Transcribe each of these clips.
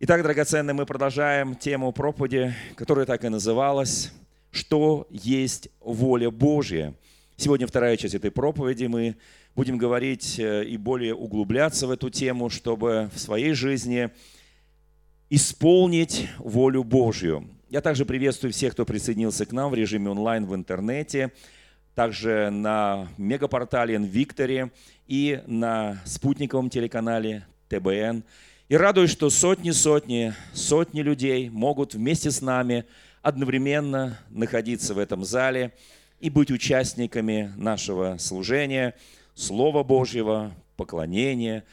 Итак, драгоценные, мы продолжаем тему проповеди, которая так и называлась «Что есть воля Божья?». Сегодня вторая часть этой проповеди. Мы будем говорить э, и более углубляться в эту тему, чтобы в своей жизни исполнить волю Божью. Я также приветствую всех, кто присоединился к нам в режиме онлайн в интернете, также на мегапортале Викторе и на спутниковом телеканале ТБН – и радуюсь, что сотни-сотни, сотни людей могут вместе с нами одновременно находиться в этом зале и быть участниками нашего служения, Слова Божьего, поклонения.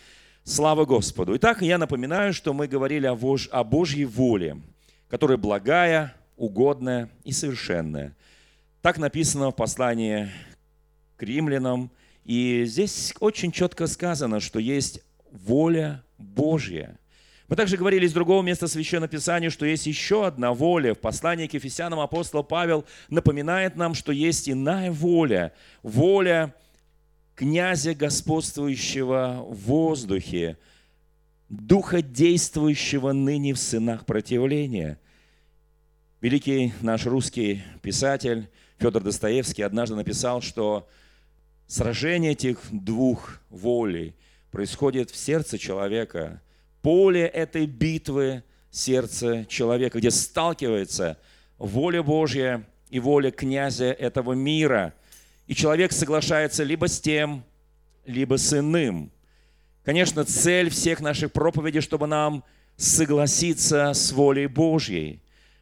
Слава Господу! Итак, я напоминаю, что мы говорили о, Бож... о Божьей воле, которая благая, угодная и совершенная. Так написано в послании к римлянам. И здесь очень четко сказано, что есть воля Божья. Мы также говорили из другого места Священного Писания, что есть еще одна воля. В послании к Ефесянам апостол Павел напоминает нам, что есть иная воля. Воля князя, господствующего в воздухе, духа, действующего ныне в сынах противления. Великий наш русский писатель Федор Достоевский однажды написал, что сражение этих двух волей – происходит в сердце человека. Поле этой битвы – сердце человека, где сталкивается воля Божья и воля князя этого мира. И человек соглашается либо с тем, либо с иным. Конечно, цель всех наших проповедей, чтобы нам согласиться с волей Божьей –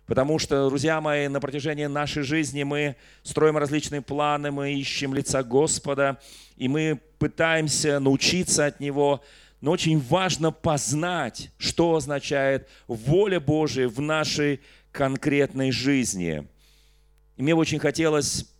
Потому что, друзья мои, на протяжении нашей жизни мы строим различные планы, мы ищем лица Господа, и мы пытаемся научиться от Него. Но очень важно познать, что означает воля Божия в нашей конкретной жизни. И мне очень хотелось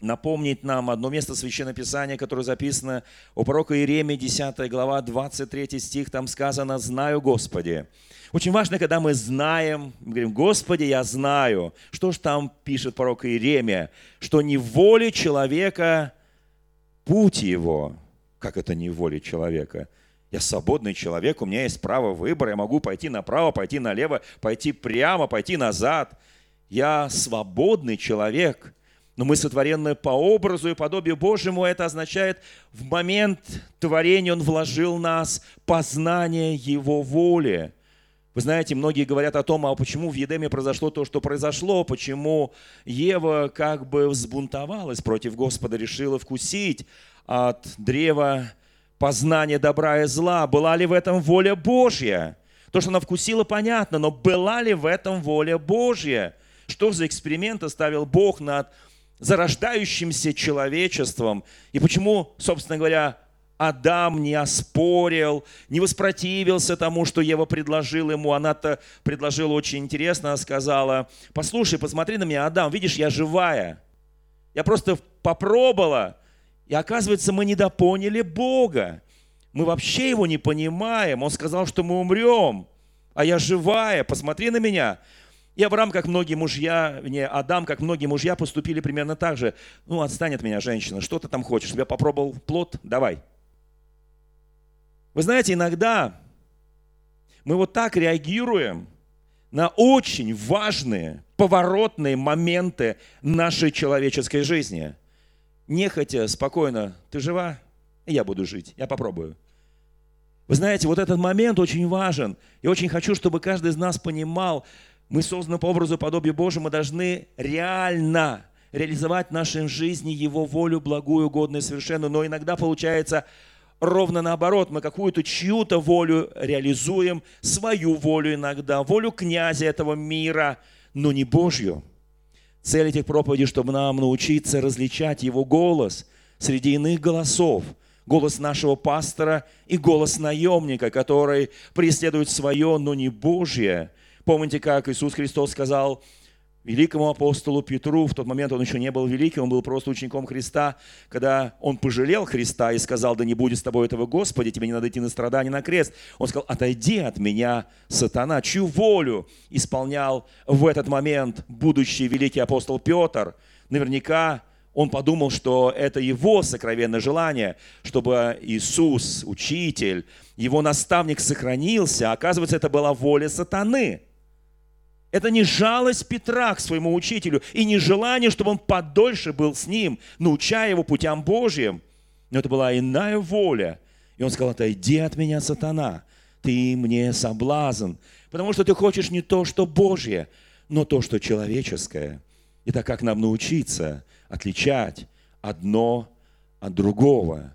напомнить нам одно место Священного Писания, которое записано у пророка Иеремии, 10 глава, 23 стих, там сказано «Знаю, Господи». Очень важно, когда мы знаем, мы говорим, Господи, я знаю. Что же там пишет пророк Иеремия? Что не в воле человека путь его. Как это не в воле человека? Я свободный человек, у меня есть право выбора, я могу пойти направо, пойти налево, пойти прямо, пойти назад. Я свободный человек – но мы сотворенные по образу и подобию Божьему. Это означает, в момент творения Он вложил нас познание Его воли. Вы знаете, многие говорят о том, а почему в Едеме произошло то, что произошло, почему Ева как бы взбунтовалась против Господа, решила вкусить от древа познания добра и зла. Была ли в этом воля Божья? То, что она вкусила, понятно, но была ли в этом воля Божья? Что за эксперимент оставил Бог над зарождающимся человечеством. И почему, собственно говоря, Адам не оспорил, не воспротивился тому, что Ева предложила ему. Она-то предложила очень интересно, она сказала, послушай, посмотри на меня, Адам, видишь, я живая. Я просто попробовала, и оказывается, мы недопоняли Бога. Мы вообще его не понимаем. Он сказал, что мы умрем, а я живая, посмотри на меня. И Авраам, как многие мужья, не, Адам, как многие мужья, поступили примерно так же. Ну, отстань от меня, женщина, что ты там хочешь? Я попробовал плод? Давай. Вы знаете, иногда мы вот так реагируем на очень важные, поворотные моменты нашей человеческой жизни. Нехотя, спокойно, ты жива? Я буду жить, я попробую. Вы знаете, вот этот момент очень важен. И очень хочу, чтобы каждый из нас понимал, мы созданы по образу и подобию Божьему, мы должны реально реализовать в нашей жизни Его волю, благую, угодную, совершенную. Но иногда получается ровно наоборот. Мы какую-то чью-то волю реализуем, свою волю иногда, волю князя этого мира, но не Божью. Цель этих проповедей, чтобы нам научиться различать Его голос среди иных голосов – голос нашего пастора и голос наемника, который преследует свое, но не Божье. Помните, как Иисус Христос сказал великому апостолу Петру, в тот момент он еще не был великим, он был просто учеником Христа, когда он пожалел Христа и сказал, да не будет с тобой этого Господи, тебе не надо идти на страдания, на крест. Он сказал, отойди от меня, сатана, чью волю исполнял в этот момент будущий великий апостол Петр. Наверняка он подумал, что это его сокровенное желание, чтобы Иисус, учитель, его наставник сохранился. Оказывается, это была воля сатаны. Это не жалость Петра к своему учителю и не желание, чтобы он подольше был с ним, научая его путям Божьим. Но это была иная воля. И он сказал, отойди от меня, сатана, ты мне соблазн, потому что ты хочешь не то, что Божье, но то, что человеческое. И так как нам научиться отличать одно от другого?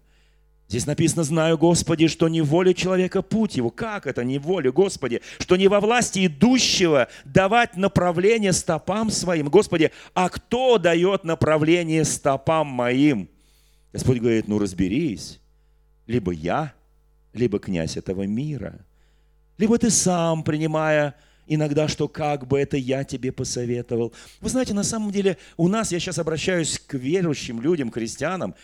Здесь написано, знаю, Господи, что не воля человека путь его. Как это не воля, Господи? Что не во власти идущего давать направление стопам своим. Господи, а кто дает направление стопам моим? Господь говорит, ну разберись. Либо я, либо князь этого мира. Либо ты сам, принимая иногда, что как бы это я тебе посоветовал. Вы знаете, на самом деле у нас, я сейчас обращаюсь к верующим людям, христианам,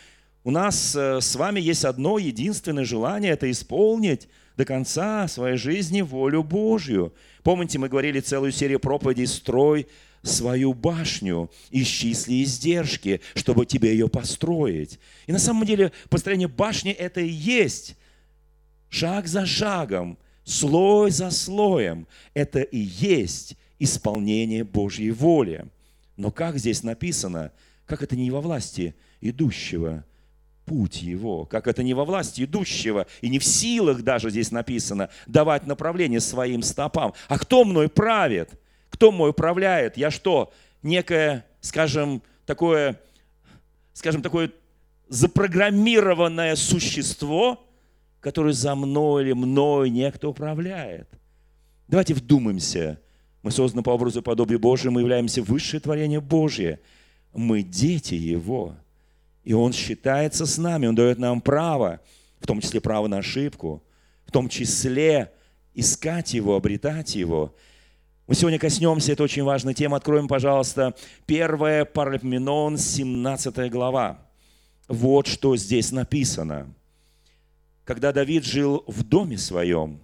у нас э, с вами есть одно единственное желание – это исполнить до конца своей жизни волю Божью. Помните, мы говорили целую серию проповедей «Строй свою башню, исчисли издержки, чтобы тебе ее построить». И на самом деле построение башни – это и есть шаг за шагом, слой за слоем. Это и есть исполнение Божьей воли. Но как здесь написано, как это не во власти идущего – путь его, как это не во власти идущего, и не в силах даже здесь написано, давать направление своим стопам. А кто мной правит? Кто мной управляет? Я что, некое, скажем, такое, скажем, такое запрограммированное существо, которое за мной или мной некто управляет? Давайте вдумаемся. Мы созданы по образу и подобию Божию, мы являемся высшее творение Божье. Мы дети Его – и Он считается с нами, Он дает нам право, в том числе право на ошибку, в том числе искать Его, обретать Его. Мы сегодня коснемся, это очень важная тема. Откроем, пожалуйста, 1 Паралипоменон, 17 глава. Вот что здесь написано. Когда Давид жил в доме своем,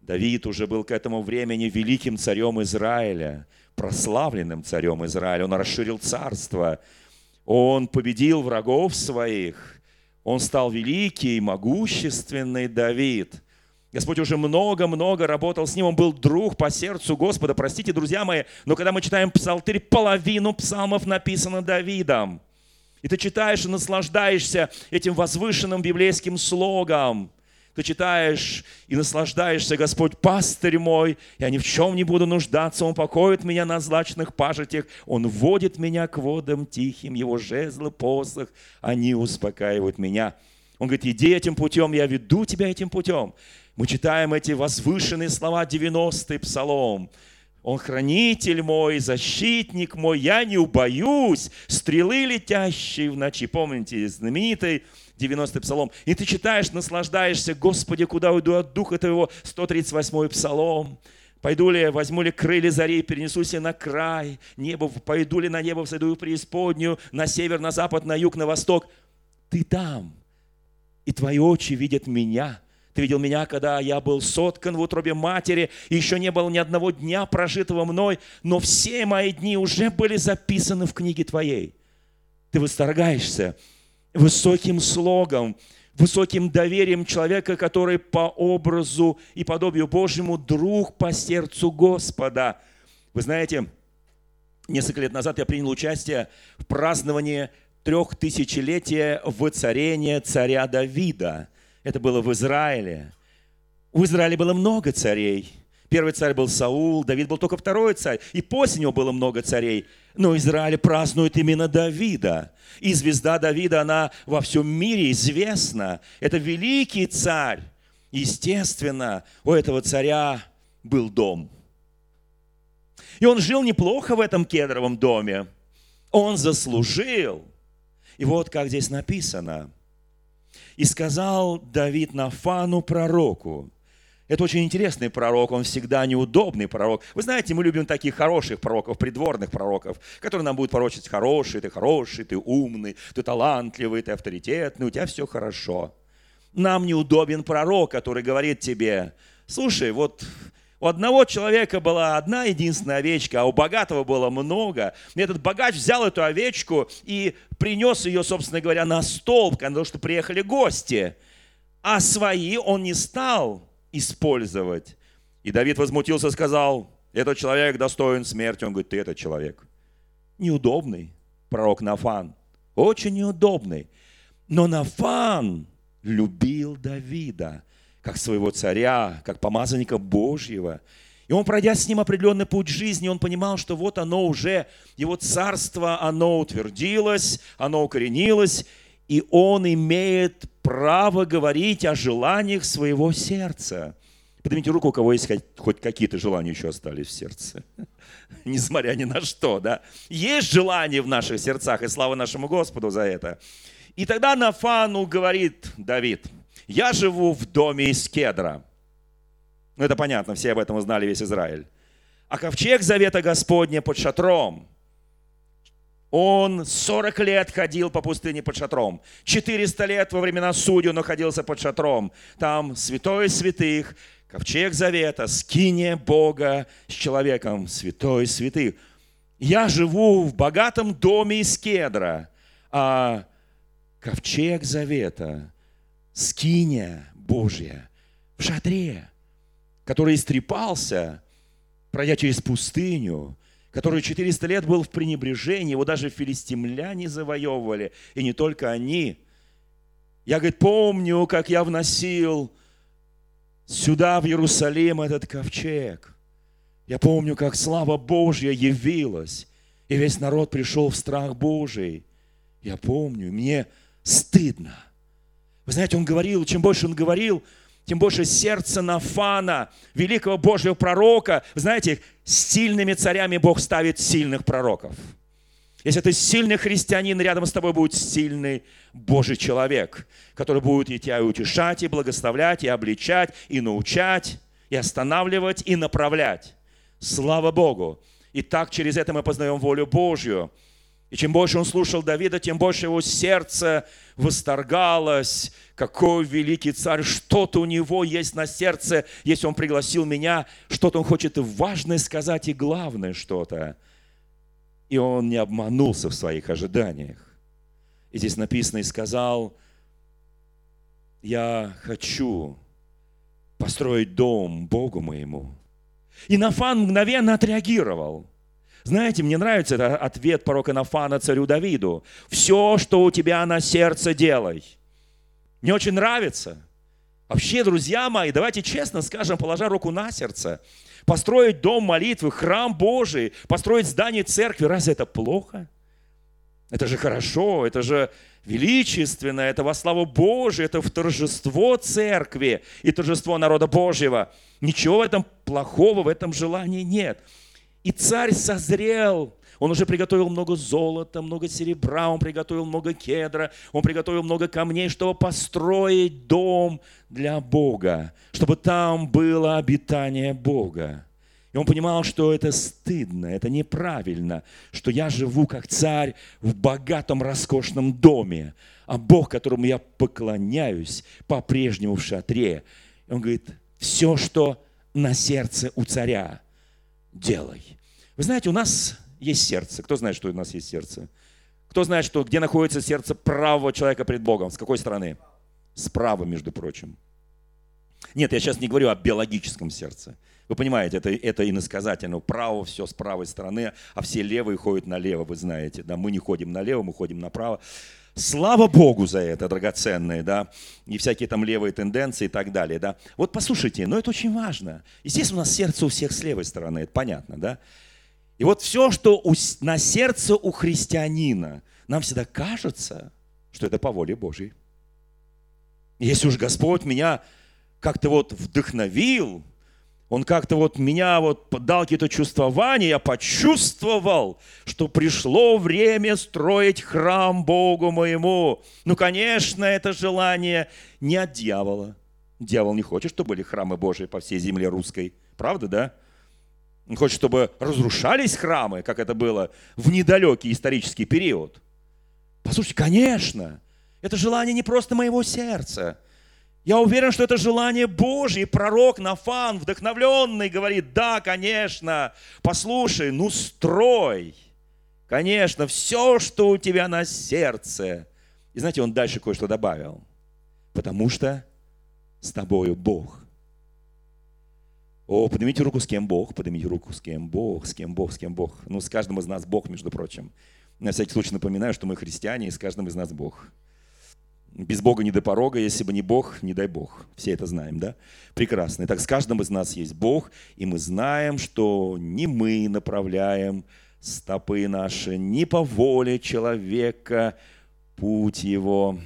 Давид уже был к этому времени великим царем Израиля, прославленным царем Израиля. Он расширил царство, он победил врагов своих. Он стал великий, могущественный Давид. Господь уже много-много работал с ним. Он был друг по сердцу Господа. Простите, друзья мои, но когда мы читаем псалтырь, половину псалмов написано Давидом. И ты читаешь и наслаждаешься этим возвышенным библейским слогом ты читаешь и наслаждаешься, Господь, пастырь мой, я ни в чем не буду нуждаться, Он покоит меня на злачных пажитях, Он вводит меня к водам тихим, Его жезлы, посох, они успокаивают меня. Он говорит, иди этим путем, я веду тебя этим путем. Мы читаем эти возвышенные слова 90-й псалом. Он хранитель мой, защитник мой, я не убоюсь стрелы, летящие в ночи. Помните, знаменитый 90-й псалом. И ты читаешь, наслаждаешься, Господи, куда уйду от Духа Твоего, 138-й псалом. Пойду ли, возьму ли крылья зари, перенесусь ли на край небо, пойду ли на небо, всойду в преисподнюю, на север, на запад, на юг, на восток. Ты там, и твои очи видят меня. Ты видел меня, когда я был соткан в утробе матери, и еще не было ни одного дня прожитого мной, но все мои дни уже были записаны в книге твоей. Ты восторгаешься высоким слогом, высоким доверием человека, который по образу и подобию Божьему друг по сердцу Господа. Вы знаете, несколько лет назад я принял участие в праздновании трехтысячелетия воцарения царя Давида. Это было в Израиле. В Израиле было много царей. Первый царь был Саул, Давид был только второй царь. И после него было много царей. Но Израиль празднует именно Давида. И звезда Давида, она во всем мире известна. Это великий царь. Естественно, у этого царя был дом. И он жил неплохо в этом кедровом доме. Он заслужил. И вот как здесь написано. «И сказал Давид Нафану пророку, это очень интересный пророк, он всегда неудобный пророк. Вы знаете, мы любим таких хороших пророков, придворных пророков, которые нам будут пророчить хороший, ты хороший, ты умный, ты талантливый, ты авторитетный, у тебя все хорошо. Нам неудобен пророк, который говорит тебе, слушай, вот У одного человека была одна единственная овечка, а у богатого было много. И этот богач взял эту овечку и принес ее, собственно говоря, на стол, потому что приехали гости. А свои он не стал использовать. И Давид возмутился, сказал, этот человек достоин смерти. Он говорит, ты этот человек. Неудобный пророк Нафан. Очень неудобный. Но Нафан любил Давида как своего царя, как помазанника Божьего. И он, пройдя с ним определенный путь жизни, он понимал, что вот оно уже, его царство, оно утвердилось, оно укоренилось, и он имеет право говорить о желаниях своего сердца. Поднимите руку, у кого есть хоть какие-то желания еще остались в сердце. Несмотря ни на что, да. Есть желания в наших сердцах, и слава нашему Господу за это. И тогда Нафану говорит Давид – я живу в доме из кедра. Ну, это понятно, все об этом узнали, весь Израиль. А ковчег завета Господня под шатром. Он 40 лет ходил по пустыне под шатром. 400 лет во времена судью находился под шатром. Там святой святых, ковчег завета, скиния Бога с человеком, святой святых. Я живу в богатом доме из кедра, а ковчег завета скиния Божья в шатре, который истрепался, пройдя через пустыню, который 400 лет был в пренебрежении, его даже филистимляне завоевывали, и не только они. Я, говорит, помню, как я вносил сюда, в Иерусалим, этот ковчег. Я помню, как слава Божья явилась, и весь народ пришел в страх Божий. Я помню, мне стыдно – вы знаете, он говорил, чем больше он говорил, тем больше сердце Нафана, великого Божьего пророка. Вы знаете, сильными царями Бог ставит сильных пророков. Если ты сильный христианин, рядом с тобой будет сильный Божий человек, который будет и тебя утешать, и благословлять, и обличать, и научать, и останавливать, и направлять. Слава Богу! И так через это мы познаем волю Божью – и чем больше он слушал Давида, тем больше его сердце восторгалось. Какой великий царь, что-то у него есть на сердце, если он пригласил меня, что-то он хочет важное сказать, и главное что-то. И он не обманулся в своих ожиданиях. И здесь написано, и сказал, я хочу построить дом Богу моему. И Нафан мгновенно отреагировал – знаете, мне нравится этот ответ пророка Нафана царю Давиду. Все, что у тебя на сердце, делай. Мне очень нравится. Вообще, друзья мои, давайте честно скажем, положа руку на сердце, построить дом молитвы, храм Божий, построить здание церкви, разве это плохо? Это же хорошо, это же величественно, это во славу Божию, это в торжество церкви и торжество народа Божьего. Ничего в этом плохого, в этом желании нет. И царь созрел. Он уже приготовил много золота, много серебра, он приготовил много кедра, он приготовил много камней, чтобы построить дом для Бога, чтобы там было обитание Бога. И он понимал, что это стыдно, это неправильно, что я живу как царь в богатом, роскошном доме, а Бог, которому я поклоняюсь, по-прежнему в шатре. И он говорит, все, что на сердце у царя, делай. Вы знаете, у нас есть сердце. Кто знает, что у нас есть сердце? Кто знает, что, где находится сердце правого человека пред Богом? С какой стороны? Справа, между прочим. Нет, я сейчас не говорю о биологическом сердце. Вы понимаете, это, это иносказательно. Право все с правой стороны, а все левые ходят налево, вы знаете. Да? Мы не ходим налево, мы ходим направо. Слава Богу за это, драгоценные, да, и всякие там левые тенденции и так далее, да. Вот послушайте, но это очень важно. Естественно, у нас сердце у всех с левой стороны, это понятно, да. И вот все, что на сердце у христианина, нам всегда кажется, что это по воле Божьей. Если уж Господь меня как-то вот вдохновил, Он как-то вот меня вот дал какие-то чувствования, я почувствовал, что пришло время строить храм Богу моему. Ну, конечно, это желание не от дьявола. Дьявол не хочет, чтобы были храмы Божьи по всей земле русской. Правда, да? Он хочет, чтобы разрушались храмы, как это было в недалекий исторический период. Послушайте, конечно, это желание не просто моего сердца. Я уверен, что это желание Божье. Пророк Нафан, вдохновленный, говорит, да, конечно, послушай, ну строй. Конечно, все, что у тебя на сердце. И знаете, он дальше кое-что добавил. Потому что с тобою Бог. О, поднимите руку, с кем Бог, поднимите руку, с кем Бог, с кем Бог, с кем Бог. Ну, с каждым из нас Бог, между прочим. На всякий случай напоминаю, что мы христиане, и с каждым из нас Бог. Без Бога не до порога, если бы не Бог, не дай Бог. Все это знаем, да? Прекрасно. Итак, с каждым из нас есть Бог, и мы знаем, что не мы направляем стопы наши, не по воле человека путь его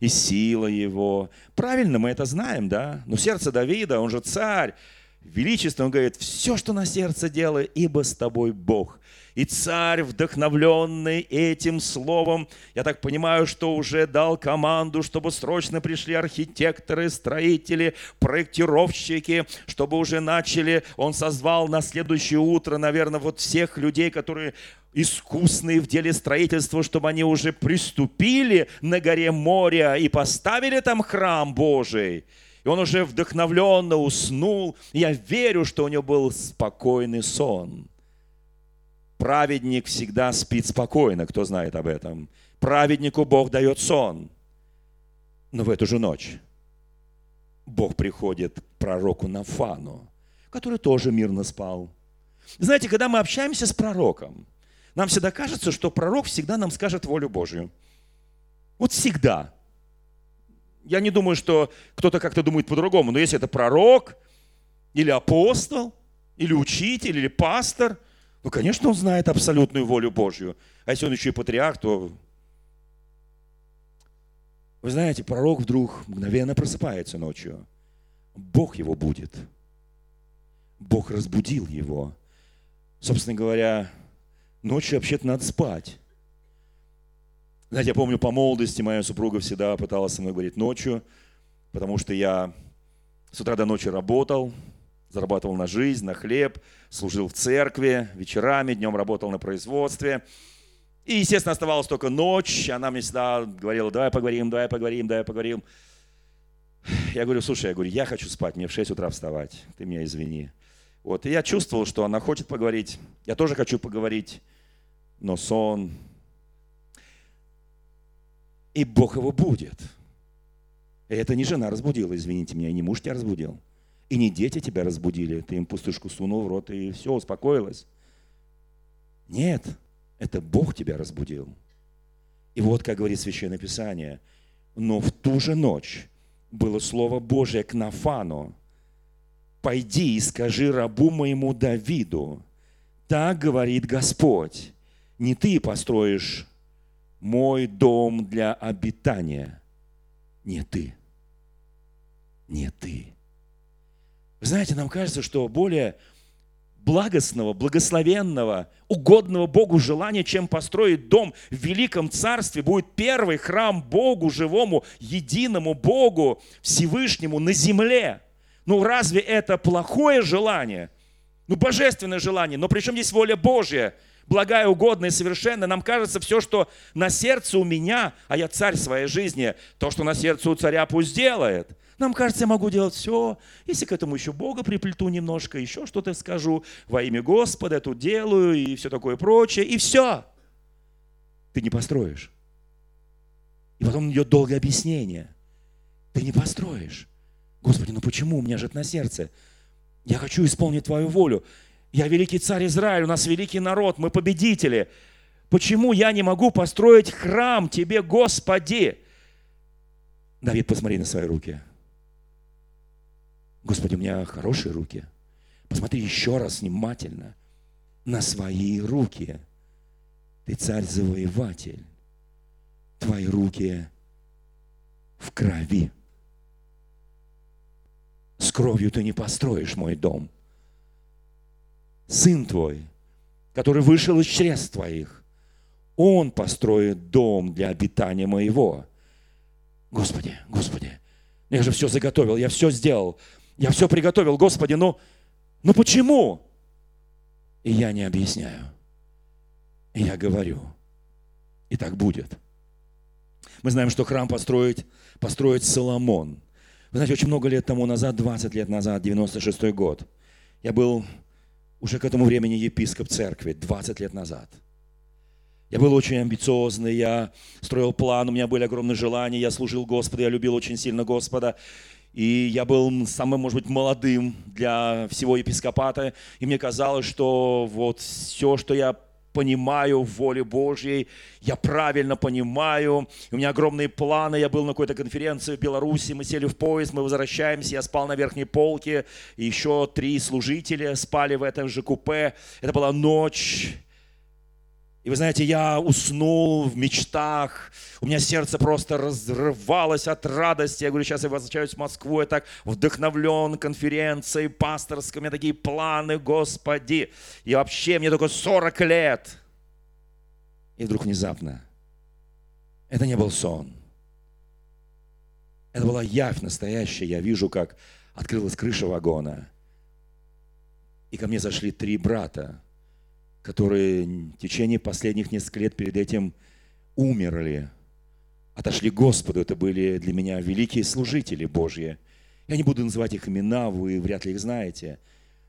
и сила его. Правильно, мы это знаем, да? Но сердце Давида, он же царь, величество, он говорит, все, что на сердце делай, ибо с тобой Бог. И царь, вдохновленный этим словом, я так понимаю, что уже дал команду, чтобы срочно пришли архитекторы, строители, проектировщики, чтобы уже начали, он созвал на следующее утро, наверное, вот всех людей, которые искусные в деле строительства, чтобы они уже приступили на горе моря и поставили там храм Божий. И он уже вдохновленно уснул. Я верю, что у него был спокойный сон. Праведник всегда спит спокойно, кто знает об этом. Праведнику Бог дает сон. Но в эту же ночь Бог приходит к пророку Нафану, который тоже мирно спал. Знаете, когда мы общаемся с пророком, нам всегда кажется, что пророк всегда нам скажет волю Божью. Вот всегда. Я не думаю, что кто-то как-то думает по-другому, но если это пророк, или апостол, или учитель, или пастор – ну, конечно, он знает абсолютную волю Божью. А если он еще и патриарх, то... Вы знаете, пророк вдруг мгновенно просыпается ночью. Бог его будет. Бог разбудил его. Собственно говоря, ночью вообще-то надо спать. Знаете, я помню, по молодости моя супруга всегда пыталась со мной говорить ночью, потому что я с утра до ночи работал, зарабатывал на жизнь, на хлеб, служил в церкви, вечерами, днем работал на производстве. И, естественно, оставалась только ночь. Она мне всегда говорила, давай поговорим, давай поговорим, давай поговорим. Я говорю, слушай, я говорю, я хочу спать, мне в 6 утра вставать, ты меня извини. Вот, и я чувствовал, что она хочет поговорить, я тоже хочу поговорить, но сон, и Бог его будет. И это не жена разбудила, извините меня, и не муж тебя разбудил. И не дети тебя разбудили, ты им пустышку сунул в рот, и все, успокоилось. Нет, это Бог тебя разбудил. И вот, как говорит Священное Писание, но в ту же ночь было Слово Божие к Нафану, «Пойди и скажи рабу моему Давиду, так говорит Господь, не ты построишь мой дом для обитания, не ты, не ты, вы знаете, нам кажется, что более благостного, благословенного, угодного Богу желания, чем построить дом в великом царстве, будет первый храм Богу живому, единому Богу, Всевышнему на земле. Ну разве это плохое желание? Ну божественное желание, но причем здесь воля Божья, благая, угодная, совершенная. Нам кажется, все, что на сердце у меня, а я царь своей жизни, то, что на сердце у царя, пусть делает – нам кажется, я могу делать все. Если к этому еще Бога приплету немножко, еще что-то скажу, во имя Господа тут делаю и все такое прочее, и все. Ты не построишь. И потом идет долгое объяснение. Ты не построишь. Господи, ну почему? У меня же это на сердце. Я хочу исполнить Твою волю. Я великий царь Израиль, у нас великий народ, мы победители. Почему я не могу построить храм Тебе, Господи? Давид, посмотри на свои руки. Господи, у меня хорошие руки. Посмотри еще раз внимательно на свои руки. Ты царь-завоеватель. Твои руки в крови. С кровью ты не построишь мой дом. Сын твой, который вышел из чрест твоих, он построит дом для обитания моего. Господи, Господи, я же все заготовил, я все сделал. Я все приготовил, Господи, но, но почему? И я не объясняю. И я говорю, и так будет. Мы знаем, что храм построить, построить Соломон. Вы знаете, очень много лет тому назад, 20 лет назад, 96 год, я был уже к этому времени епископ церкви, 20 лет назад. Я был очень амбициозный, я строил план, у меня были огромные желания, я служил Господу, я любил очень сильно Господа. И я был самым, может быть, молодым для всего епископата. И мне казалось, что вот все, что я понимаю в воле Божьей, я правильно понимаю, у меня огромные планы, я был на какой-то конференции в Беларуси, мы сели в поезд, мы возвращаемся, я спал на верхней полке, и еще три служителя спали в этом же купе, это была ночь, и вы знаете, я уснул в мечтах, у меня сердце просто разрывалось от радости. Я говорю, сейчас я возвращаюсь в Москву, я так вдохновлен конференцией пасторской, у меня такие планы, Господи. И вообще, мне только 40 лет. И вдруг внезапно, это не был сон. Это была явь настоящая. Я вижу, как открылась крыша вагона. И ко мне зашли три брата которые в течение последних нескольких лет перед этим умерли, отошли к Господу. Это были для меня великие служители Божьи. Я не буду называть их имена, вы вряд ли их знаете.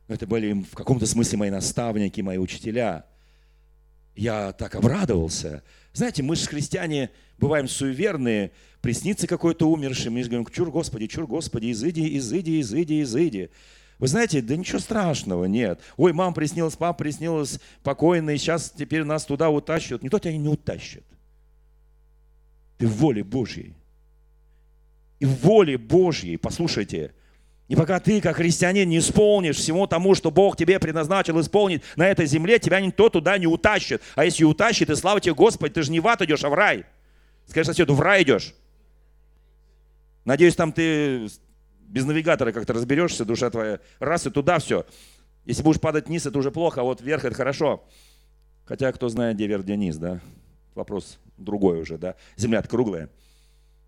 Но это были в каком-то смысле мои наставники, мои учителя. Я так обрадовался. Знаете, мы же христиане бываем суеверные, приснится какой-то умерший, мы говорим, чур Господи, чур Господи, изыди, изыди, изыди, изыди. Вы знаете, да ничего страшного нет. Ой, мама приснилась, папа приснилась покойный, сейчас теперь нас туда утащат. Никто тебя не утащит. Ты в воле Божьей. И в воле Божьей, послушайте, и пока ты, как христианин, не исполнишь всему тому, что Бог тебе предназначил исполнить на этой земле, тебя никто туда не утащит. А если утащит, и слава тебе, Господи, ты же не в ад идешь, а в рай. Скажи соседу, в рай идешь. Надеюсь, там ты без навигатора как-то разберешься, душа твоя, раз и туда все. Если будешь падать вниз, это уже плохо, а вот вверх это хорошо. Хотя кто знает, где вверх, где низ, да? Вопрос другой уже, да? земля круглая.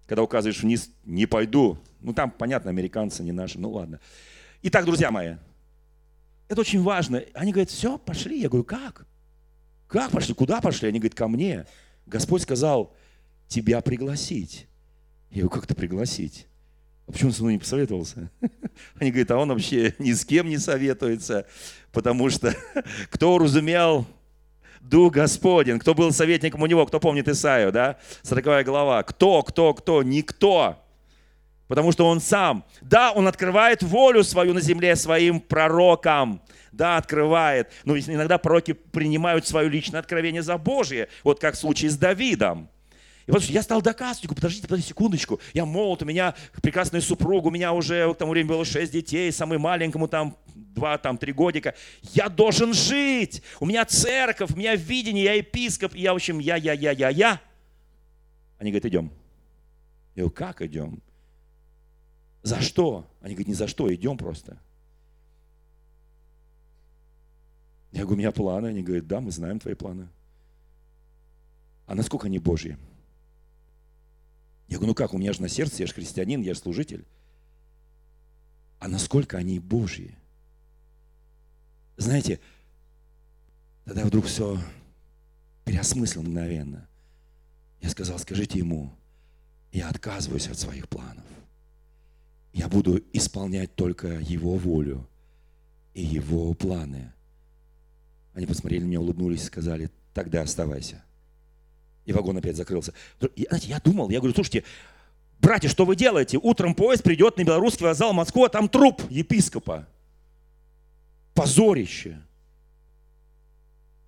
Когда указываешь вниз, не пойду. Ну там, понятно, американцы не наши, ну ладно. Итак, друзья мои, это очень важно. Они говорят, все, пошли. Я говорю, как? Как пошли? Куда пошли? Они говорят, ко мне. Господь сказал, тебя пригласить. Я говорю, как то пригласить? А почему он со мной не посоветовался? Они говорят, а он вообще ни с кем не советуется, потому что кто уразумел Дух Господень, кто был советником у него, кто помнит Исаию, да? 40 глава. Кто, кто, кто? Никто. Потому что он сам. Да, он открывает волю свою на земле своим пророкам. Да, открывает. Но иногда пророки принимают свое личное откровение за Божье. Вот как в случае с Давидом. И вот я стал доказывать, говорю, подождите, подождите секундочку, я молод, у меня прекрасная супруга, у меня уже к тому времени было шесть детей, самый маленькому там два, там, три годика. Я должен жить, у меня церковь, у меня видение, я епископ, я, в общем, я, я, я, я, я. Они говорят, идем. Я говорю, как идем? За что? Они говорят, не за что, идем просто. Я говорю, у меня планы. Они говорят, да, мы знаем твои планы. А насколько они Божьи? Я говорю, ну как, у меня же на сердце, я же христианин, я же служитель. А насколько они Божьи? Знаете, тогда вдруг все переосмыслил мгновенно. Я сказал, скажите ему, я отказываюсь от своих планов. Я буду исполнять только его волю и его планы. Они посмотрели на меня, улыбнулись и сказали, тогда оставайся. И вагон опять закрылся. И, знаете, я думал, я говорю, слушайте, братья, что вы делаете? Утром поезд придет на белорусский вокзал Москву, а там труп епископа. Позорище.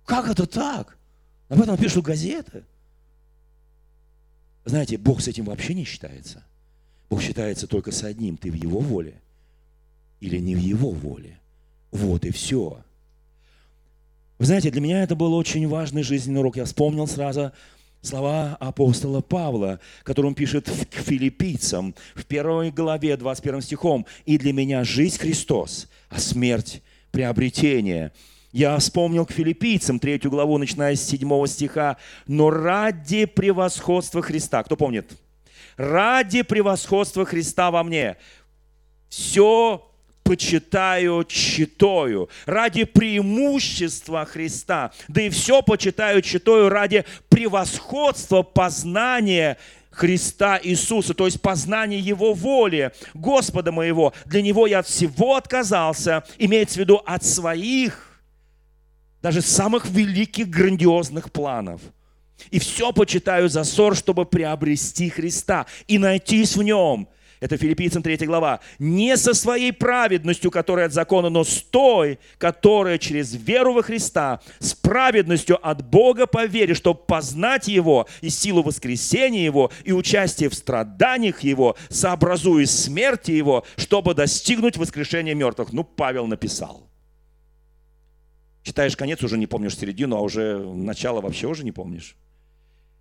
Как это так? Об этом пишут газеты. Знаете, Бог с этим вообще не считается. Бог считается только с одним. Ты в Его воле или не в Его воле. Вот и все. Вы знаете, для меня это был очень важный жизненный урок. Я вспомнил сразу слова апостола Павла, который он пишет к филиппийцам в первой главе 21 стихом. «И для меня жизнь Христос, а смерть – приобретение». Я вспомнил к филиппийцам третью главу, начиная с седьмого стиха. «Но ради превосходства Христа». Кто помнит? «Ради превосходства Христа во мне все почитаю читою ради преимущества Христа, да и все почитаю читою ради превосходства познания Христа Иисуса, то есть познание Его воли, Господа моего. Для Него я от всего отказался, имеется в виду от своих, даже самых великих, грандиозных планов. И все почитаю за ссор, чтобы приобрести Христа и найтись в Нем – это Филиппийцам 3 глава. Не со своей праведностью, которая от закона, но с той, которая через веру во Христа, с праведностью от Бога по вере, чтобы познать Его и силу воскресения Его, и участие в страданиях Его, сообразуясь смерти Его, чтобы достигнуть воскрешения мертвых. Ну, Павел написал. Читаешь конец, уже не помнишь середину, а уже начало вообще уже не помнишь.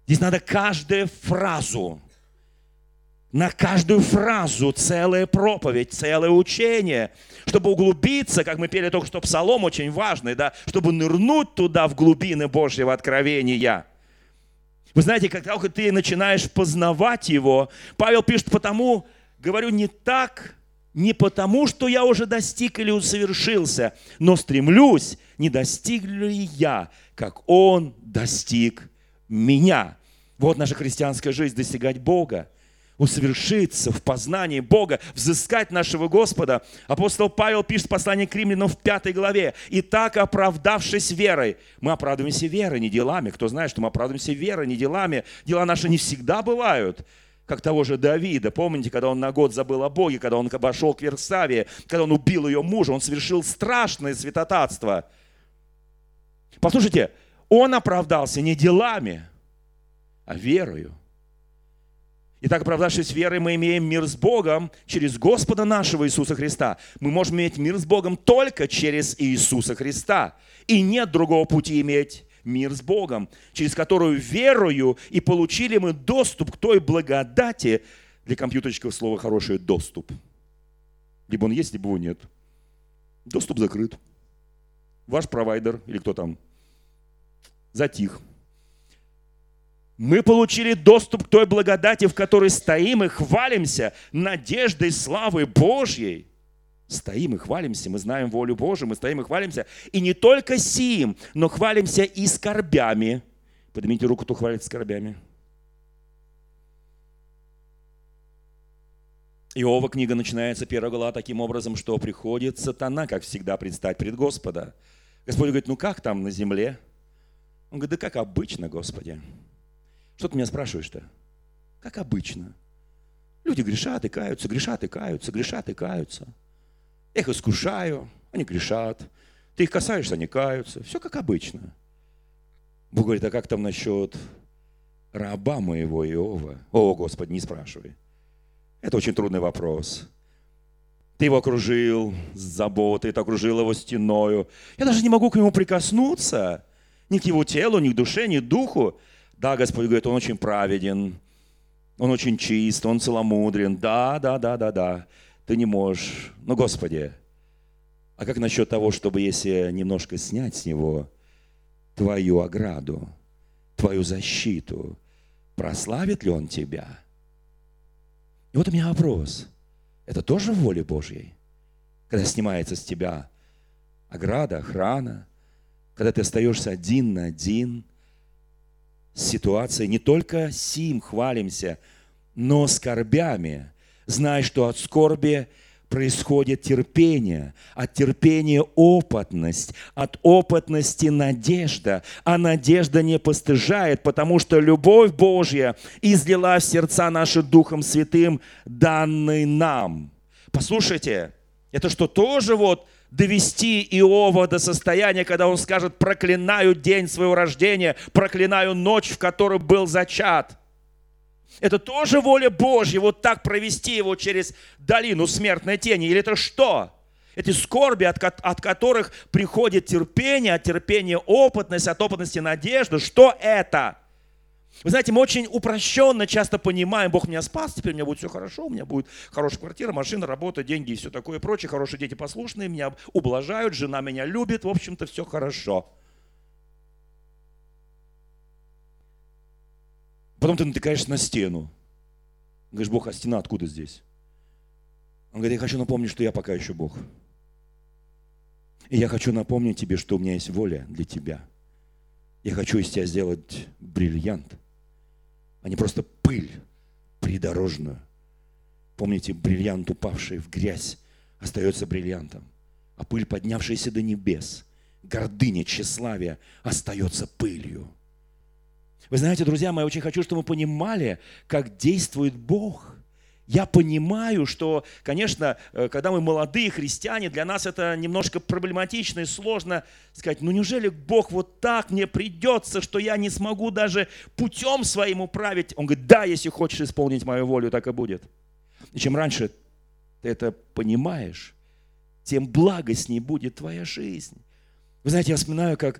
Здесь надо каждую фразу на каждую фразу целая проповедь, целое учение, чтобы углубиться, как мы пели только что псалом очень важный, да, чтобы нырнуть туда в глубины Божьего откровения. Вы знаете, как только ты начинаешь познавать его, Павел пишет, потому, говорю, не так, не потому, что я уже достиг или усовершился, но стремлюсь, не достиг ли я, как он достиг меня. Вот наша христианская жизнь, достигать Бога усовершиться в познании Бога, взыскать нашего Господа. Апостол Павел пишет послание к римлянам в пятой главе. «И так, оправдавшись верой». Мы оправдываемся верой, не делами. Кто знает, что мы оправдываемся верой, не делами. Дела наши не всегда бывают как того же Давида. Помните, когда он на год забыл о Боге, когда он обошел к Версавии, когда он убил ее мужа, он совершил страшное святотатство. Послушайте, он оправдался не делами, а верою. Итак, оправдавшись верой, мы имеем мир с Богом через Господа нашего Иисуса Христа. Мы можем иметь мир с Богом только через Иисуса Христа. И нет другого пути иметь мир с Богом, через которую верою и получили мы доступ к той благодати, для компьютерщиков слово хорошее «доступ». Либо он есть, либо его нет. Доступ закрыт. Ваш провайдер или кто там затих – мы получили доступ к той благодати, в которой стоим и хвалимся надеждой славы Божьей. Стоим и хвалимся, мы знаем волю Божию, мы стоим и хвалимся. И не только сим, но хвалимся и скорбями. Поднимите руку, кто хвалит скорбями. Иова книга начинается, первая глава, таким образом, что приходит сатана, как всегда, предстать пред Господа. Господь говорит, ну как там на земле? Он говорит, да как обычно, Господи. Что ты меня спрашиваешь-то? Как обычно. Люди грешат и каются, грешат и каются, грешат и каются. Я их искушаю, они грешат. Ты их касаешься, они каются. Все как обычно. Бог говорит, а как там насчет раба моего Иова? О, Господи, не спрашивай. Это очень трудный вопрос. Ты его окружил с заботой, ты окружил его стеною. Я даже не могу к нему прикоснуться. Ни к его телу, ни к душе, ни к духу. Да, Господь говорит, он очень праведен, он очень чист, он целомудрен. Да, да, да, да, да. Ты не можешь. Но, Господи, а как насчет того, чтобы если немножко снять с него твою ограду, твою защиту, прославит ли он тебя? И вот у меня вопрос. Это тоже воля Божьей? Когда снимается с тебя ограда, охрана, когда ты остаешься один на один – ситуацией не только сим хвалимся, но скорбями, зная, что от скорби происходит терпение, от терпения опытность, от опытности надежда, а надежда не постыжает, потому что любовь Божья излила в сердца наши Духом Святым, данный нам. Послушайте, это что тоже вот довести Иова до состояния, когда он скажет, проклинаю день своего рождения, проклинаю ночь, в которой был зачат. Это тоже воля Божья, вот так провести его через долину смертной тени. Или это что? Эти скорби, от, от которых приходит терпение, от терпения опытность, от опытности надежда. Что это? Вы знаете, мы очень упрощенно часто понимаем, Бог меня спас, теперь у меня будет все хорошо, у меня будет хорошая квартира, машина, работа, деньги и все такое прочее, хорошие дети послушные, меня ублажают, жена меня любит, в общем-то все хорошо. Потом ты натыкаешься на стену. Говоришь, Бог, а стена откуда здесь? Он говорит, я хочу напомнить, что я пока еще Бог. И я хочу напомнить тебе, что у меня есть воля для тебя. Я хочу из тебя сделать бриллиант – а не просто пыль придорожную. Помните, бриллиант, упавший в грязь, остается бриллиантом, а пыль, поднявшаяся до небес, гордыня, тщеславие, остается пылью. Вы знаете, друзья мои, очень хочу, чтобы мы понимали, как действует Бог – я понимаю, что, конечно, э, когда мы молодые христиане, для нас это немножко проблематично и сложно сказать, ну неужели Бог вот так мне придется, что я не смогу даже путем своим управить? Он говорит, да, если хочешь исполнить мою волю, так и будет. И чем раньше ты это понимаешь, тем благостней будет твоя жизнь. Вы знаете, я вспоминаю, как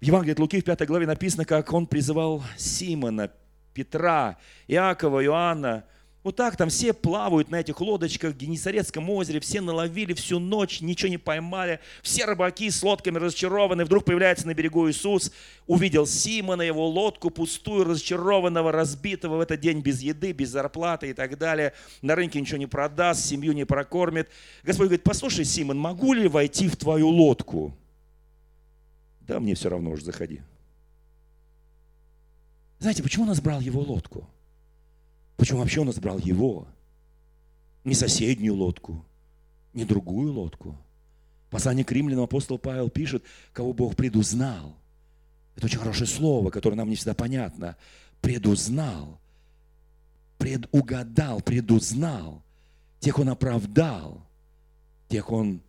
в Евангелии от Луки в 5 главе написано, как он призывал Симона, Петра, Иакова, Иоанна – вот так там все плавают на этих лодочках в Генесарецком озере, все наловили всю ночь, ничего не поймали, все рыбаки с лодками разочарованы. Вдруг появляется на берегу Иисус, увидел Симона, его лодку пустую, разочарованного, разбитого в этот день без еды, без зарплаты и так далее. На рынке ничего не продаст, семью не прокормит. Господь говорит, послушай, Симон, могу ли войти в твою лодку? Да, мне все равно уже заходи. Знаете, почему он избрал его лодку? Почему вообще он избрал его? Не соседнюю лодку, не другую лодку. Послание к римлянам апостол Павел пишет, кого Бог предузнал. Это очень хорошее слово, которое нам не всегда понятно. Предузнал, предугадал, предузнал. Тех он оправдал, тех он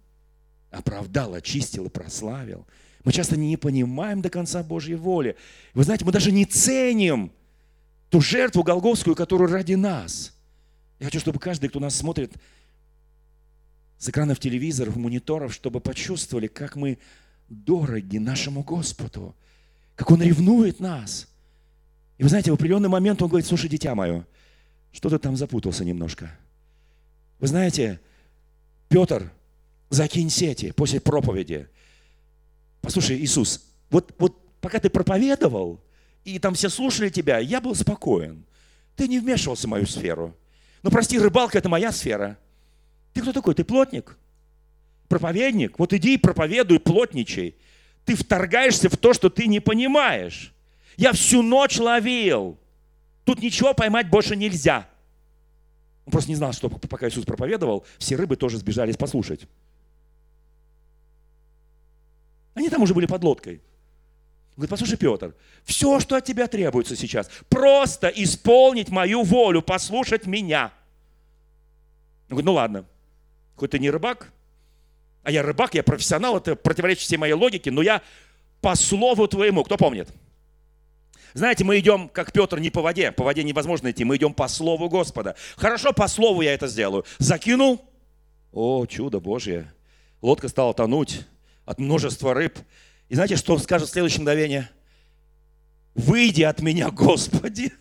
оправдал, очистил и прославил. Мы часто не понимаем до конца Божьей воли. Вы знаете, мы даже не ценим ту жертву Голговскую, которую ради нас. Я хочу, чтобы каждый, кто нас смотрит с экранов телевизоров, мониторов, чтобы почувствовали, как мы дороги нашему Господу, как Он ревнует нас. И вы знаете, в определенный момент Он говорит, слушай, дитя мое, что ты там запутался немножко. Вы знаете, Петр, закинь сети после проповеди. Послушай, Иисус, вот, вот пока ты проповедовал, и там все слушали тебя, я был спокоен. Ты не вмешивался в мою сферу. Ну, прости, рыбалка – это моя сфера. Ты кто такой? Ты плотник? Проповедник? Вот иди и проповедуй, плотничай. Ты вторгаешься в то, что ты не понимаешь. Я всю ночь ловил. Тут ничего поймать больше нельзя. Он просто не знал, что пока Иисус проповедовал, все рыбы тоже сбежались послушать. Они там уже были под лодкой. Говорит, послушай, Петр, все, что от тебя требуется сейчас, просто исполнить мою волю, послушать меня. Он говорит, ну ладно, хоть ты не рыбак, а я рыбак, я профессионал, это противоречит всей моей логике, но я по слову твоему, кто помнит? Знаете, мы идем, как Петр, не по воде, по воде невозможно идти, мы идем по слову Господа. Хорошо, по слову я это сделаю. Закинул, о, чудо Божье, лодка стала тонуть от множества рыб. И знаете, что он скажет в следующее мгновение? Выйди от меня, Господи.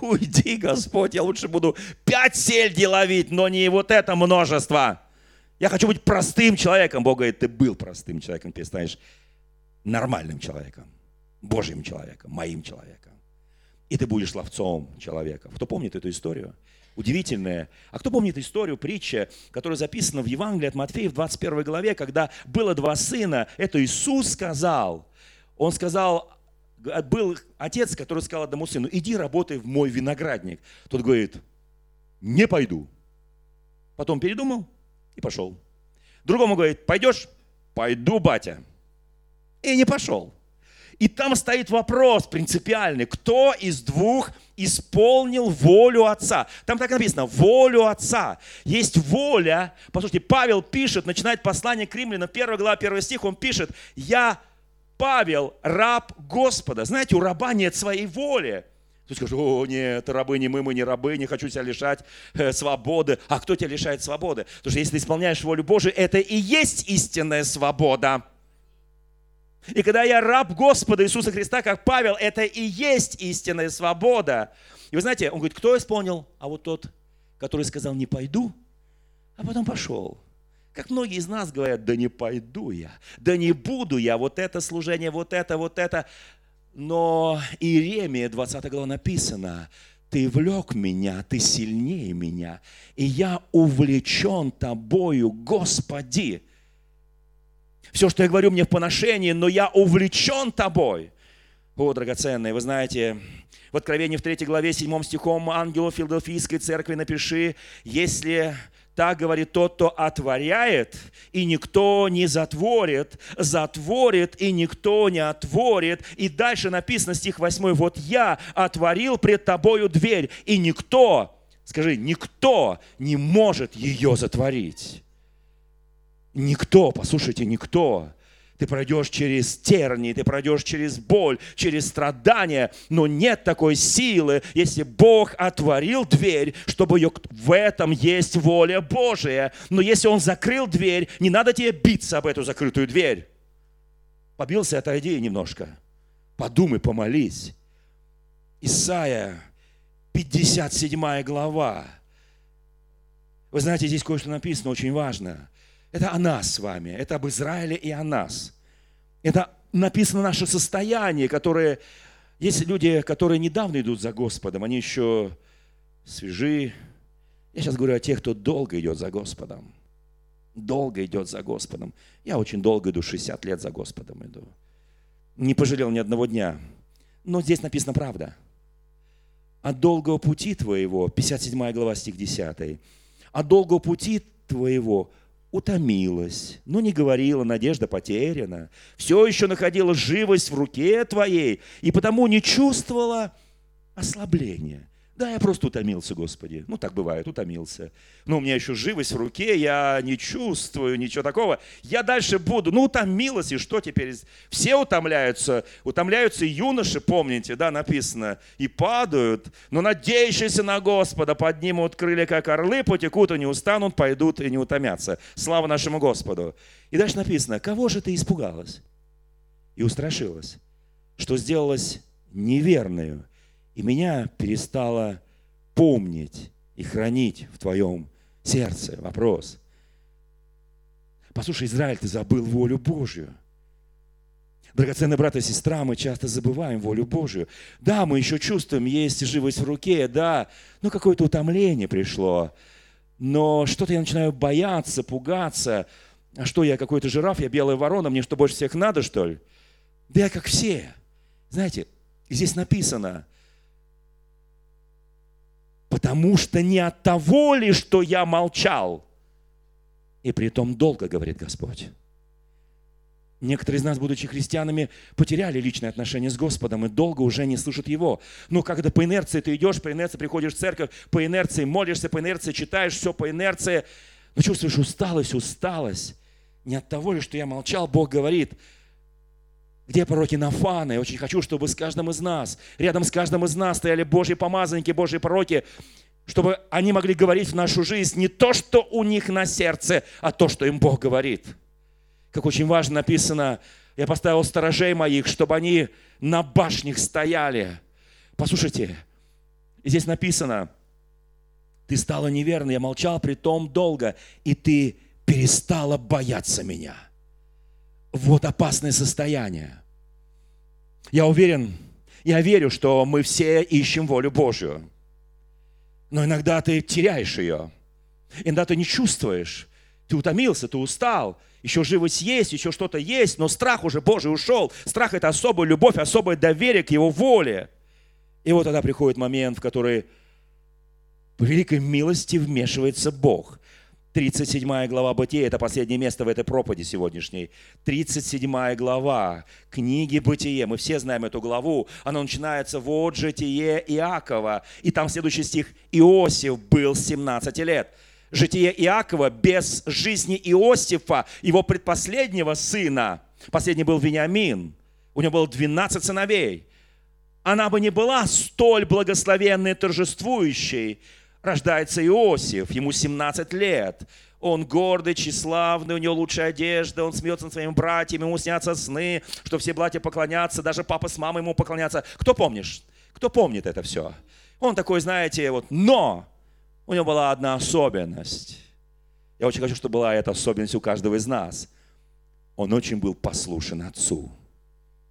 Уйди, Господь, я лучше буду пять сельди ловить, но не вот это множество. Я хочу быть простым человеком. Бог говорит, ты был простым человеком, ты станешь нормальным человеком, Божьим человеком, моим человеком. И ты будешь ловцом человека. Кто помнит эту историю? Удивительное. А кто помнит историю, притча, которая записана в Евангелии от Матфея в 21 главе, когда было два сына, это Иисус сказал, он сказал, был отец, который сказал одному сыну, иди работай в мой виноградник. Тот говорит, не пойду. Потом передумал и пошел. Другому говорит, пойдешь? Пойду, батя. И не пошел. И там стоит вопрос принципиальный, кто из двух исполнил волю Отца. Там так написано, волю Отца. Есть воля. Послушайте, Павел пишет, начинает послание к римлянам, 1 глава, 1 стих, он пишет, я, Павел, раб Господа. Знаете, у раба нет своей воли. Ты скажешь, о, нет, рабы не мы, мы не рабы, не хочу тебя лишать э, свободы. А кто тебя лишает свободы? Потому что если ты исполняешь волю Божию, это и есть истинная свобода. И когда я раб Господа Иисуса Христа, как Павел, это и есть истинная свобода. И вы знаете, он говорит, кто исполнил? А вот тот, который сказал, не пойду, а потом пошел. Как многие из нас говорят, да не пойду я, да не буду я, вот это служение, вот это, вот это. Но Иеремия, 20 глава написано, ты влек меня, ты сильнее меня, и я увлечен тобою, Господи. Все, что я говорю, мне в поношении, но я увлечен тобой. О, драгоценные, вы знаете, в Откровении в 3 главе 7 стихом ангелу Филадельфийской церкви напиши, если так говорит тот, кто отворяет, и никто не затворит, затворит, и никто не отворит. И дальше написано, стих 8, вот я отворил пред тобою дверь, и никто, скажи, никто не может ее затворить. Никто, послушайте, никто. Ты пройдешь через тернии, ты пройдешь через боль, через страдания, но нет такой силы, если Бог отворил дверь, чтобы ее... В этом есть воля Божия. Но если Он закрыл дверь, не надо тебе биться об эту закрытую дверь. Побился, отойди немножко. Подумай, помолись. Исайя, 57 глава. Вы знаете, здесь кое-что написано очень важно. Это о нас с вами, это об Израиле и о нас. Это написано наше состояние, которое... Есть люди, которые недавно идут за Господом, они еще свежи. Я сейчас говорю о тех, кто долго идет за Господом. Долго идет за Господом. Я очень долго иду, 60 лет за Господом иду. Не пожалел ни одного дня. Но здесь написано правда. От долгого пути твоего, 57 глава, стих 10, от долгого пути твоего утомилась, но не говорила, надежда потеряна, все еще находила живость в руке твоей, и потому не чувствовала ослабления. Да, я просто утомился, Господи. Ну, так бывает, утомился. Но у меня еще живость в руке, я не чувствую ничего такого. Я дальше буду. Ну, утомилась, и что теперь? Все утомляются. Утомляются юноши, помните, да, написано, и падают. Но надеющиеся на Господа поднимут крылья, как орлы, потекут и не устанут, пойдут и не утомятся. Слава нашему Господу. И дальше написано, кого же ты испугалась и устрашилась, что сделалась неверную и меня перестало помнить и хранить в твоем сердце. Вопрос. Послушай, Израиль, ты забыл волю Божью. Драгоценные брат и сестра, мы часто забываем волю Божью. Да, мы еще чувствуем, есть живость в руке, да, но какое-то утомление пришло. Но что-то я начинаю бояться, пугаться. А что, я какой-то жираф, я белая ворона, мне что, больше всех надо, что ли? Да я как все. Знаете, здесь написано – потому что не от того ли, что я молчал, и при том долго, говорит Господь. Некоторые из нас, будучи христианами, потеряли личные отношения с Господом и долго уже не слышат Его. Но когда по инерции ты идешь, по инерции приходишь в церковь, по инерции молишься, по инерции читаешь все по инерции, но чувствуешь усталость, усталость. Не от того ли, что я молчал, Бог говорит – где пророки Нафана? Я очень хочу, чтобы с каждым из нас, рядом с каждым из нас стояли Божьи помазанники, Божьи пророки, чтобы они могли говорить в нашу жизнь не то, что у них на сердце, а то, что им Бог говорит. Как очень важно написано, я поставил сторожей моих, чтобы они на башнях стояли. Послушайте, здесь написано, ты стала неверной, я молчал при том долго, и ты перестала бояться меня – вот опасное состояние. Я уверен, я верю, что мы все ищем волю Божью. Но иногда ты теряешь ее. Иногда ты не чувствуешь. Ты утомился, ты устал. Еще живость есть, еще что-то есть, но страх уже Божий ушел. Страх – это особая любовь, особое доверие к Его воле. И вот тогда приходит момент, в который по великой милости вмешивается Бог. 37 глава Бытия, это последнее место в этой проповеди сегодняшней. 37 глава книги Бытие. Мы все знаем эту главу. Она начинается «Вот житие Иакова». И там следующий стих «Иосиф был 17 лет». Житие Иакова без жизни Иосифа, его предпоследнего сына. Последний был Вениамин. У него было 12 сыновей. Она бы не была столь благословенной, торжествующей, рождается Иосиф, ему 17 лет. Он гордый, тщеславный, у него лучшая одежда, он смеется над своими братьями, ему снятся сны, что все братья поклонятся, даже папа с мамой ему поклонятся. Кто помнишь? Кто помнит это все? Он такой, знаете, вот, но у него была одна особенность. Я очень хочу, чтобы была эта особенность у каждого из нас. Он очень был послушен отцу.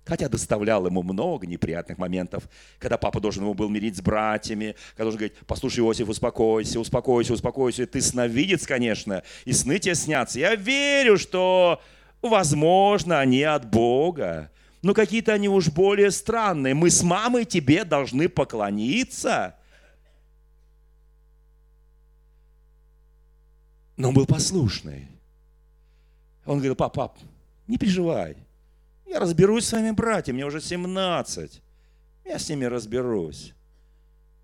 Хотя доставлял ему много неприятных моментов, когда папа должен его был мирить с братьями, когда должен говорить, послушай, Иосиф, успокойся, успокойся, успокойся. Ты сновидец, конечно, и сны тебе снятся. Я верю, что, возможно, они от Бога. но какие-то они уж более странные. Мы с мамой тебе должны поклониться. Но он был послушный. Он говорил, пап, пап, не переживай. Я разберусь с своими братьями, мне уже 17. Я с ними разберусь.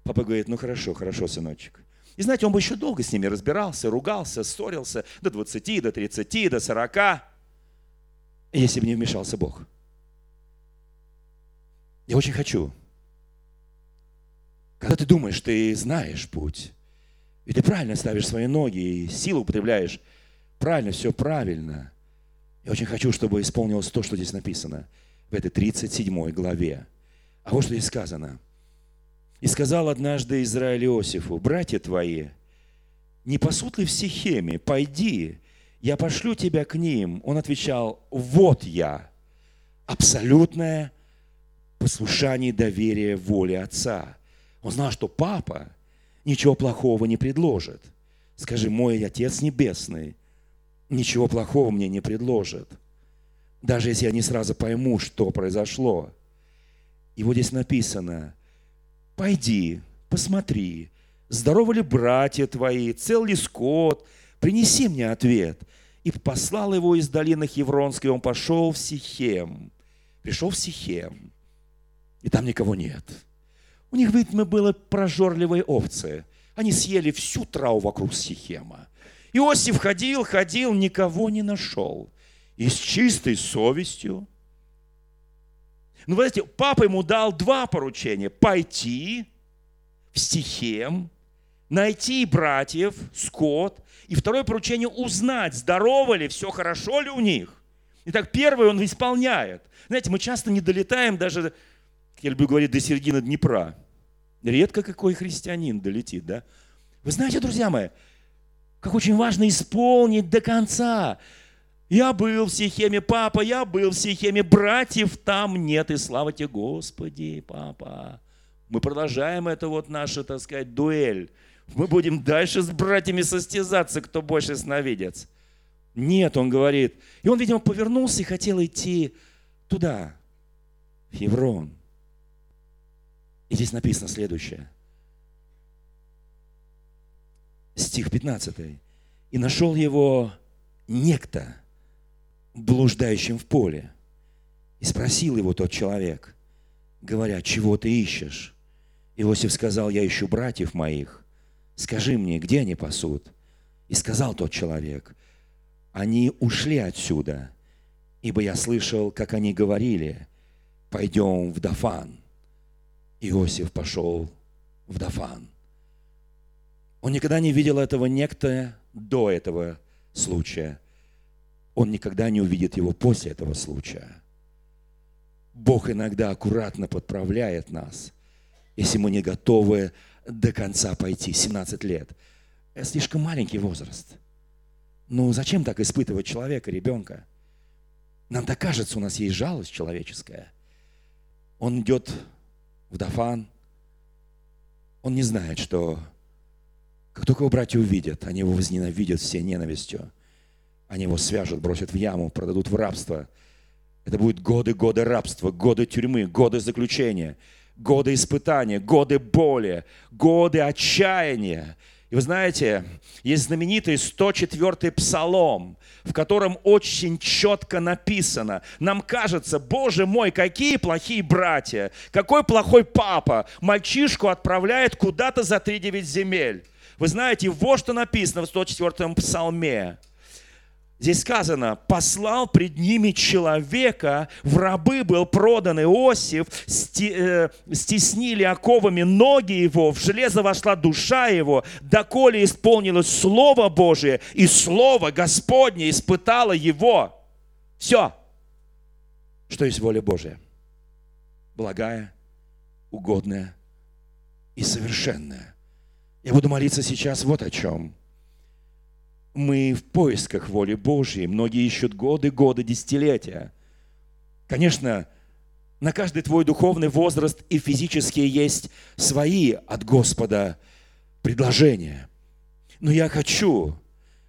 Папа говорит, ну хорошо, хорошо, сыночек. И знаете, он бы еще долго с ними разбирался, ругался, ссорился до 20, до 30, до 40, если бы не вмешался Бог. Я очень хочу, когда ты думаешь, ты знаешь путь, и ты правильно ставишь свои ноги, и силу употребляешь, правильно, все правильно. Я очень хочу, чтобы исполнилось то, что здесь написано в этой 37 главе. А вот что здесь сказано – и сказал однажды Израиль Иосифу, братья твои, не пасут ли в Сихеме? Пойди, я пошлю тебя к ним. Он отвечал, вот я. Абсолютное послушание доверие воле отца. Он знал, что папа ничего плохого не предложит. Скажи, мой Отец Небесный ничего плохого мне не предложит. Даже если я не сразу пойму, что произошло. И вот здесь написано, пойди, посмотри, здоровы ли братья твои, цел ли скот, принеси мне ответ. И послал его из долины Хевронской, он пошел в Сихем. Пришел в Сихем, и там никого нет. У них, видимо, было прожорливые овцы. Они съели всю траву вокруг Сихема. Иосиф ходил, ходил, никого не нашел. И с чистой совестью ну, вы знаете, папа ему дал два поручения. Пойти в Стихем, найти братьев, скот. И второе поручение узнать, здорово ли, все хорошо ли у них. Итак, первое он исполняет. Знаете, мы часто не долетаем даже, я люблю говорить, до середины Днепра. Редко какой христианин долетит, да? Вы знаете, друзья мои, как очень важно исполнить до конца. Я был в Сихеме, папа, я был в Сихеме, братьев там нет, и слава тебе, Господи, папа. Мы продолжаем это вот наша, так сказать, дуэль. Мы будем дальше с братьями состязаться, кто больше сновидец. Нет, он говорит. И он, видимо, повернулся и хотел идти туда, в Хеврон. И здесь написано следующее. Стих 15. «И нашел его некто, блуждающим в поле. И спросил его тот человек, говоря, чего ты ищешь? Иосиф сказал, я ищу братьев моих. Скажи мне, где они пасут? И сказал тот человек, они ушли отсюда, ибо я слышал, как они говорили, пойдем в Дафан. Иосиф пошел в Дафан. Он никогда не видел этого некто до этого случая он никогда не увидит его после этого случая. Бог иногда аккуратно подправляет нас, если мы не готовы до конца пойти. 17 лет. Это слишком маленький возраст. Ну, зачем так испытывать человека, ребенка? Нам так кажется, у нас есть жалость человеческая. Он идет в Дафан, он не знает, что как только его братья увидят, они его возненавидят все ненавистью – они его свяжут, бросят в яму, продадут в рабство. Это будут годы, годы рабства, годы тюрьмы, годы заключения, годы испытания, годы боли, годы отчаяния. И вы знаете, есть знаменитый 104-й псалом, в котором очень четко написано, нам кажется, Боже мой, какие плохие братья, какой плохой папа, мальчишку отправляет куда-то за 3-9 земель. Вы знаете, вот что написано в 104-м псалме – Здесь сказано, послал пред ними человека, в рабы был продан Иосиф, э, стеснили оковами ноги его, в железо вошла душа его, доколе исполнилось Слово Божие, и Слово Господне испытало его. Все, что есть воля Божия. Благая, угодная и совершенная. Я буду молиться сейчас вот о чем – мы в поисках воли Божьей. Многие ищут годы, годы, десятилетия. Конечно, на каждый твой духовный возраст и физически есть свои от Господа предложения. Но я хочу,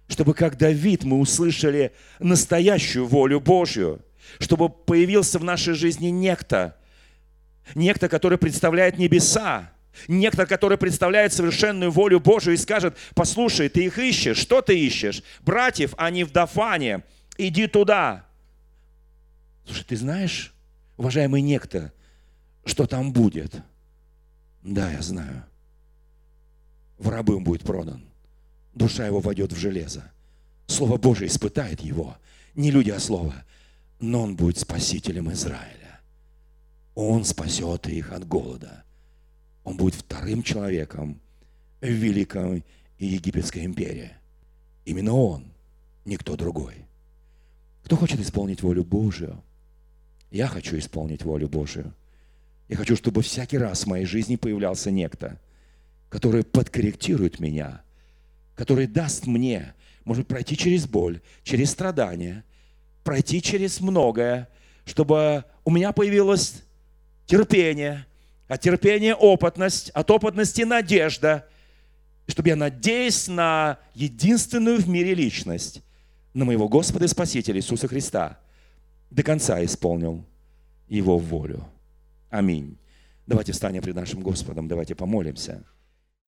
чтобы как Давид мы услышали настоящую волю Божью. чтобы появился в нашей жизни некто, некто, который представляет небеса, некто, который представляет совершенную волю Божию и скажет, послушай, ты их ищешь, что ты ищешь? Братьев, они в Дафане, иди туда. Слушай, ты знаешь, уважаемый некто, что там будет? Да, я знаю. В рабы он будет продан. Душа его войдет в железо. Слово Божие испытает его. Не люди, а слово. Но он будет спасителем Израиля. Он спасет их от голода. Он будет вторым человеком в Великой Египетской империи. Именно он, никто другой. Кто хочет исполнить волю Божию? Я хочу исполнить волю Божию. Я хочу, чтобы всякий раз в моей жизни появлялся некто, который подкорректирует меня, который даст мне, может пройти через боль, через страдания, пройти через многое, чтобы у меня появилось терпение, от терпения опытность, от опытности надежда, чтобы я, надеясь на единственную в мире личность, на моего Господа и Спасителя Иисуса Христа, до конца исполнил Его волю. Аминь. Давайте встанем пред нашим Господом, давайте помолимся.